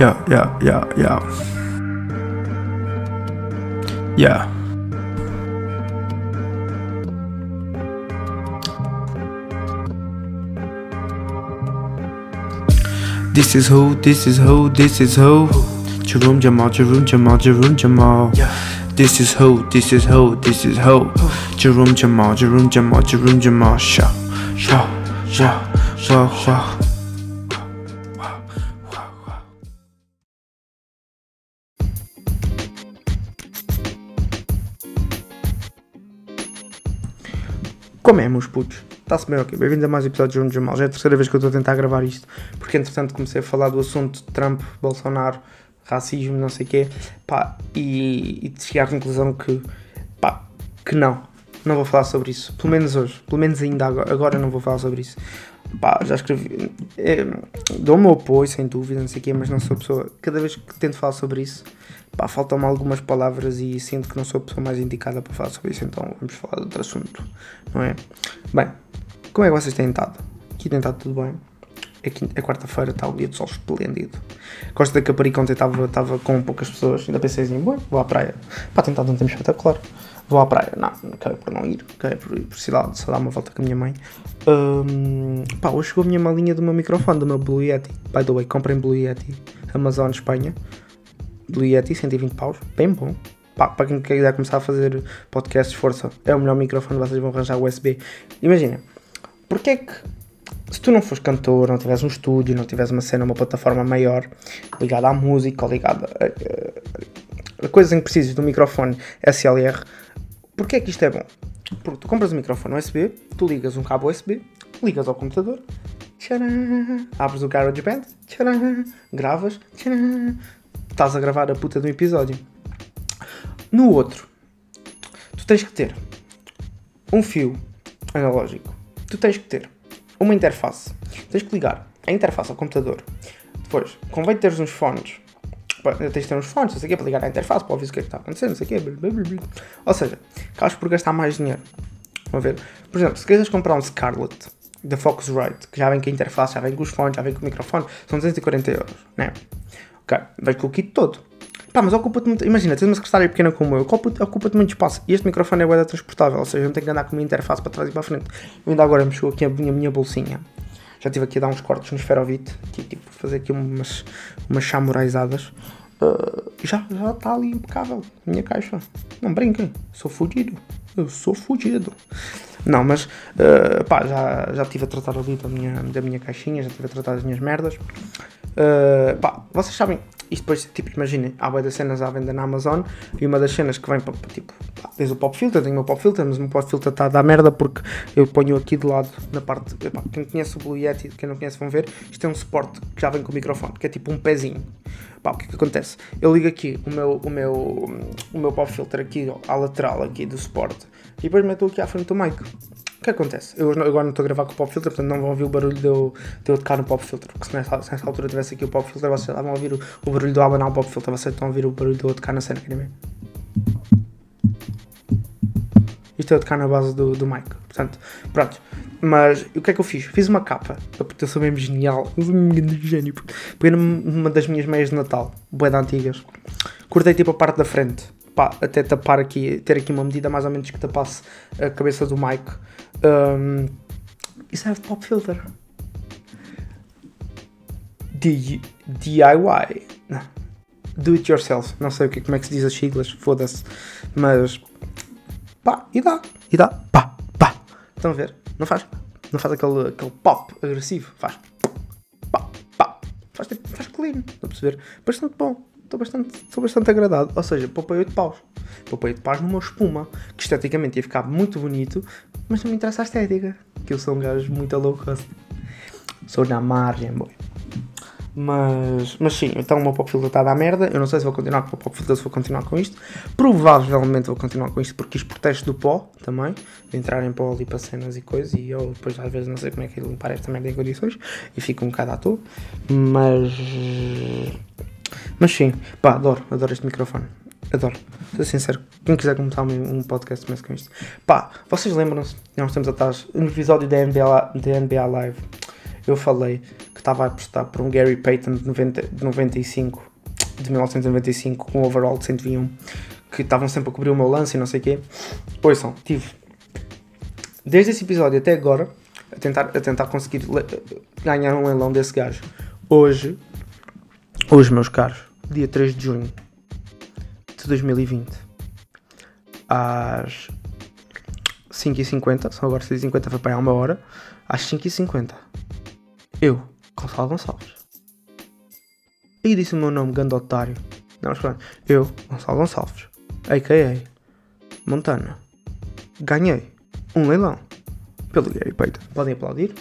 Yeah, yeah, yeah, yeah. Yeah. This is who, this is who, this is who. Jerome Jamal, Jerome Jamal, Jerome Jamal. This is who, this is who, this is who. Jerome Jamal, Jerome Jamal, Jerome Jamal. Show, show, show, show, show. Como é, meus putos? Está-se bem, ok. Bem-vindos a mais um episódio de João Jamal. Já é a terceira vez que eu estou a tentar gravar isto, porque entretanto comecei a falar do assunto Trump, Bolsonaro, racismo, não sei o quê, pá, e, e cheguei à conclusão que, pá, que não, não vou falar sobre isso. Pelo menos hoje, pelo menos ainda agora, agora não vou falar sobre isso. Pá, já escrevi, é, dou o meu apoio, sem dúvida, não sei o quê, mas não sou pessoa, cada vez que tento falar sobre isso, pá, faltam-me algumas palavras e sinto que não sou a pessoa mais indicada para falar sobre isso, então vamos falar de outro assunto, não é? Bem, como é que vocês têm estado? Aqui tem estado tudo bem. É, é quarta-feira, está o dia de sol esplêndido. Costa da Caparica ontem estava com poucas pessoas, ainda pensei assim, bom, vou à praia. Pá, tem estado um tempo espetacular. Vou à praia, não, acabei por não ir, acabei por ir por cidade, só dar uma volta com a minha mãe. Hum, pá, hoje chegou a minha malinha do meu microfone, do meu Blue Yeti. By the way, comprem Blue Yeti, Amazon Espanha. Blue Yeti, 120 paus, bem bom. Para quem quiser começar a fazer podcasts, força, é o melhor microfone, vocês vão arranjar USB. Imagina, porque é que se tu não fores cantor, não tiveres um estúdio, não tiveres uma cena, uma plataforma maior ligada à música ou ligada a, a, a coisas em que precisas de um microfone SLR, porque é que isto é bom? Porque tu compras um microfone USB, tu ligas um cabo USB, ligas ao computador, tcharam, abres o GarageBand, tcharam, gravas, tcharam, estás a gravar a puta um episódio. No outro, tu tens que ter um fio analógico, tu tens que ter uma interface, tens que ligar a interface ao computador. Depois, convém teres uns fones, tens de ter uns fones, não sei o quê, para ligar à interface, para ouvir o que é que está acontecendo, não sei o quê. blá, blá, blá. Ou seja, acabas por gastar mais dinheiro. Vamos ver. Por exemplo, se quiseres comprar um Scarlett da Focusrite, que já vem com a interface, já vem com os fones, já vem com o microfone, são 240 euros, né? Ok, vem com o kit todo. Pá, mas ocupa-te muito. Imagina, tens uma secretária pequena como eu, ocupa-te ocupa muito espaço. E este microfone é bué transportável, ou seja, não tenho que andar com uma interface para trás e para a frente. Eu ainda agora me chegou aqui a minha, minha bolsinha. Já estive aqui a dar uns cortes no esferovite, aqui, tipo, fazer aqui umas, umas chamuraizadas. Uh, já já está ali impecável, a minha caixa. Não brinquem, sou fudido. Eu sou fudido. Não, mas uh, pá, já, já estive a tratar ali da minha, da minha caixinha, já estive a tratar das minhas merdas. Uh, pá, vocês sabem, isto depois, tipo, imaginem, há das cenas à venda na Amazon e uma das cenas que vem para, tipo, pá, tens o pop filter, tenho o meu pop filter, mas o meu pop filter está a dar merda porque eu ponho aqui de lado, na parte, epá, quem conhece o Blue Yeti, quem não conhece vão ver, isto é um suporte que já vem com o microfone, que é tipo um pezinho. Pá, o que é que acontece? Eu ligo aqui o meu, o meu, o meu pop filter aqui à lateral aqui do suporte e depois meto aqui à frente do mic. O que acontece? Eu agora não estou a gravar com o pop filter, portanto não vão ouvir o barulho de eu, de eu tocar no pop filter. Porque se nessa, se nessa altura tivesse aqui o pop filter, vocês já vão ouvir o, o barulho do abanar o pop filter, vocês estão a ouvir o barulho de eu tocar na cena, querem ver? Isto é eu tocar na base do, do mic. Portanto, pronto. Mas o que é que eu fiz? Fiz uma capa, porque eu sou mesmo genial. Eu sou um grande gênio. Peguei numa das minhas meias de Natal, bué de antigas. Cortei tipo a parte da frente, pá, até tapar aqui, ter aqui uma medida mais ou menos que tapasse a cabeça do mic. Um, e serve pop filter. DIY. Do it yourself. Não sei o que, como é que se diz as siglas, foda-se. Mas pá, e dá, e dá, pá, pá. Estão a ver? Não faz, não faz aquele, aquele pop agressivo, faz pá, pá. Faz, faz clean, estou a perceber? Bastante bom, estou bastante, estou bastante agradado. Ou seja, poupei 8 paus. Poupei 8 paus numa espuma, que esteticamente ia ficar muito bonito, mas não me interessa a estética, que eu sou um gajo muito low cost. Sou na margem, boy. Mas, mas sim, então o meu pop filter está a dar merda. Eu não sei se vou continuar com o pop filter, se vou continuar com isto. Provavelmente vou continuar com isto porque isto protege do pó também. De entrar em pó ali para cenas e coisas. E eu depois às vezes não sei como é que é limpar esta merda em condições. E fico um bocado à toa. Mas. Mas sim, pá, adoro, adoro este microfone. Adoro. Sou sincero, quem quiser começar um, podcast comece com isto. Pá, vocês lembram-se, há uns tempos atrás, no episódio da NBA, da NBA Live, eu falei que estava a apostar por um Gary Payton de, 90, de 95, de 1995, com um overall de 101, que estavam sempre a cobrir o meu lance e não sei o quê. Ouçam, tive desde esse episódio até agora a tentar, a tentar conseguir ganhar um leilão desse gajo. Hoje, hoje, meus caros, dia 3 de junho de 2020, às 5h50, são agora 6h50, foi para aí uma hora, às 5h50, eu, Gonçalo Gonçalves, e disse o meu nome, grande otário, não, mas eu, Gonçalo Gonçalves, a.k.a. Montana, ganhei um leilão pelo Gary Payton. Podem aplaudir?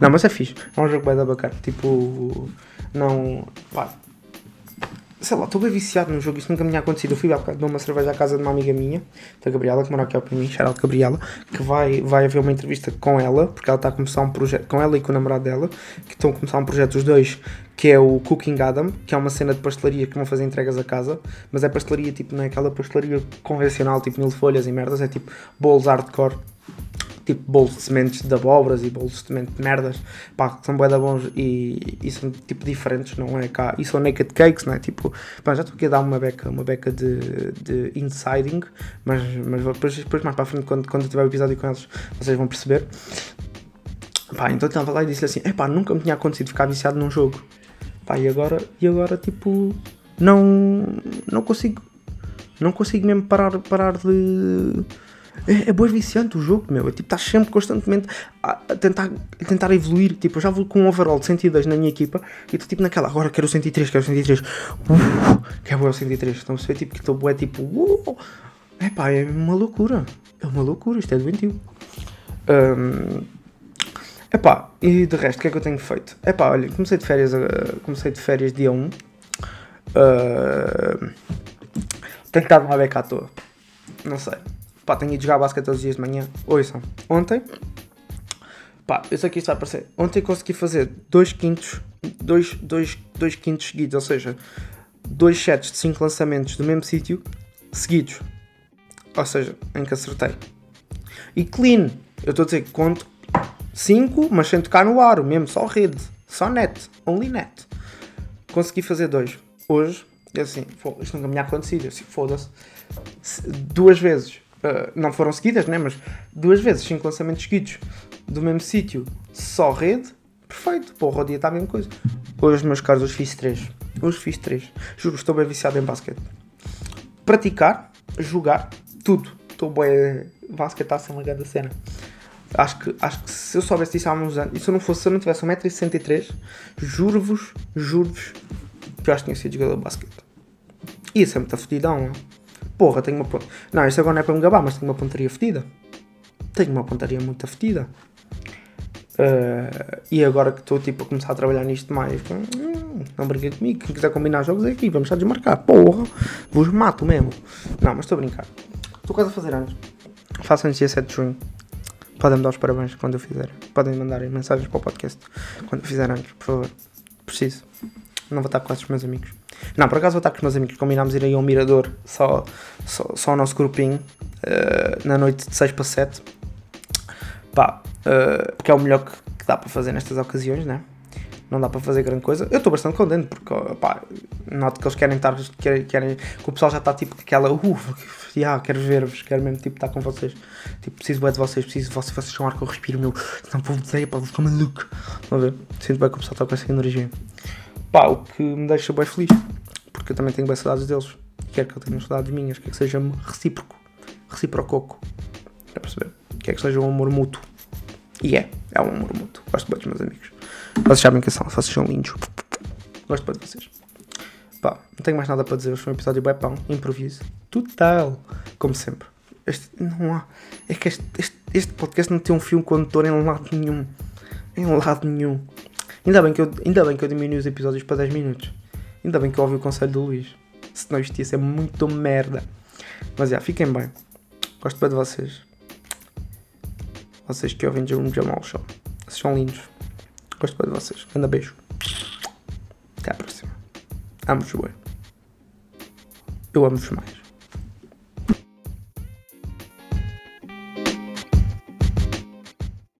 Não, mas é fixe. É um jogo bem da bacana. Tipo, não. Pá. Sei lá, estou bem viciado no jogo. Isso nunca me tinha acontecido. Eu fui há de uma cerveja à casa de uma amiga minha, da Gabriela, que mora aqui ao para mim, Geraldo Gabriela, que vai, vai haver uma entrevista com ela, porque ela está a começar um projeto, com ela e com o namorado dela, que estão a começar um projeto os dois, que é o Cooking Adam, que é uma cena de pastelaria que vão fazer entregas a casa, mas é pastelaria tipo, não é aquela pastelaria convencional, tipo mil folhas e merdas, é tipo bolos hardcore tipo bolos de sementes de abóboras e bolos de sementes de merdas, pá, são bué bons e, e, são tipo diferentes, não é cá, e são naked cakes, não é, tipo, pá, já estou aqui a dar uma beca, uma beca de, de insiding, mas, mas depois, depois mais para a frente, quando, quando tiver o episódio com eles, vocês vão perceber. Pá, então estava lá e disse assim, epá, nunca me tinha acontecido ficar viciado num jogo, pá, e agora, e agora, tipo, não, não consigo, não consigo mesmo parar, parar de é, é bem viciante o jogo, meu. É, tipo, estás sempre constantemente a, a, tentar, a tentar evoluir. Tipo, eu já vou com um overall de 102 na minha equipa e estou tipo naquela, agora quero o 103, quero o 103. Uh, quero o 103. Então se vê tipo que estou é tipo, uh, é é uma loucura. É uma loucura, isto é doentio. Um, Epá, e de resto, o que é que eu tenho feito? Epá, olha, comecei de férias, uh, comecei de férias dia 1. Uh, tenho estado uma beca à toa. Não sei. Pá, tenho ido jogar basquete todos os dias de manhã. Ouçam, ontem, pá, eu sei que isto vai aparecer. Ontem consegui fazer dois quintos, dois, dois, dois quintos seguidos, ou seja, dois sets de 5 lançamentos do mesmo sítio, seguidos. Ou seja, em que acertei. E clean, eu estou a dizer que conto 5, mas sem tocar no aro, mesmo, só rede, só net, only net. Consegui fazer dois. Hoje, é assim, isto nunca me tinha acontecido, assim, foda-se. Duas vezes Uh, não foram seguidas, né? mas duas vezes, cinco lançamentos seguidos do mesmo sítio, só rede, perfeito, porra, o dia está a mesma coisa. Hoje, meus caros, hoje fiz três. Hoje fiz três. Juro, estou bem viciado em basquete. Praticar, jogar, tudo. Estou bem. Basquete está a ser uma grande cena. Acho que, acho que se eu soubesse disso há uns anos, e se eu não fosse, se eu não tivesse 1,63m, juro-vos, juro-vos, que eu acho que tinha sido jogador de basquete. Isso é muito fodidão, não é? Porra, tenho uma ponta. Não, isso agora não é para me gabar, mas tenho uma pontaria fedida. Tenho uma pontaria muito fedida. Uh, e agora que estou tipo, a começar a trabalhar nisto mais, hum, não brinquem comigo. Quem quiser combinar jogos é aqui, vamos já desmarcar. Porra, vos mato mesmo. Não, mas estou a brincar. Estou quase a fazer anos. Faço antes dia 7 de junho. Podem-me dar os parabéns quando eu fizer. Podem mandar mensagens para o podcast quando eu fizer anos, por favor. Preciso. Não vou estar com esses meus amigos. Não, por acaso vou estar com os meus amigos. Combinámos ir aí ao Mirador, só, só, só o nosso grupinho, uh, na noite de 6 para 7. Pá, uh, porque é o melhor que, que, dá para fazer nestas ocasiões, né? Não dá para fazer grande coisa. Eu estou bastante contente, porque, pá, noto que eles querem estar, querem, querem que o pessoal já está tipo aquela, uh, yeah, quero ver-vos, quero mesmo tipo estar com vocês. Tipo, preciso bem de vocês, preciso de vocês, vocês são ar que eu respiro, meu. Não vou dizer, pá, vou ficar maluco. Estão a ver? Sinto bem que o pessoal está com essa energia. Pá, o que me deixa bem feliz, porque eu também tenho bem saudades deles. Quero que eu tenha saudades minhas, quer que seja recíproco, recíproco. Quer perceber? Quer que seja um amor mútuo. E é, é um amor mútuo. Gosto bem dos meus amigos. Vocês sabem que são, vocês são lindos. Gosto bem de vocês. Pá, não tenho mais nada para dizer. Hoje foi um episódio bem pão, improviso. Total. Como sempre. Este, não há. É que este, este, este podcast não tem um filme condutor em lado nenhum. Em lado nenhum. Ainda bem, que eu, ainda bem que eu diminui os episódios para 10 minutos. Ainda bem que eu ouvi o conselho do Luís. Senão isto ia ser muito merda. Mas já, fiquem bem. Gosto bem de vocês. Vocês que ouvem um Jamal Show. Vocês são lindos. Gosto bem de vocês. Anda beijo. Até à próxima. Amo-vos bem. eu amo-vos mais.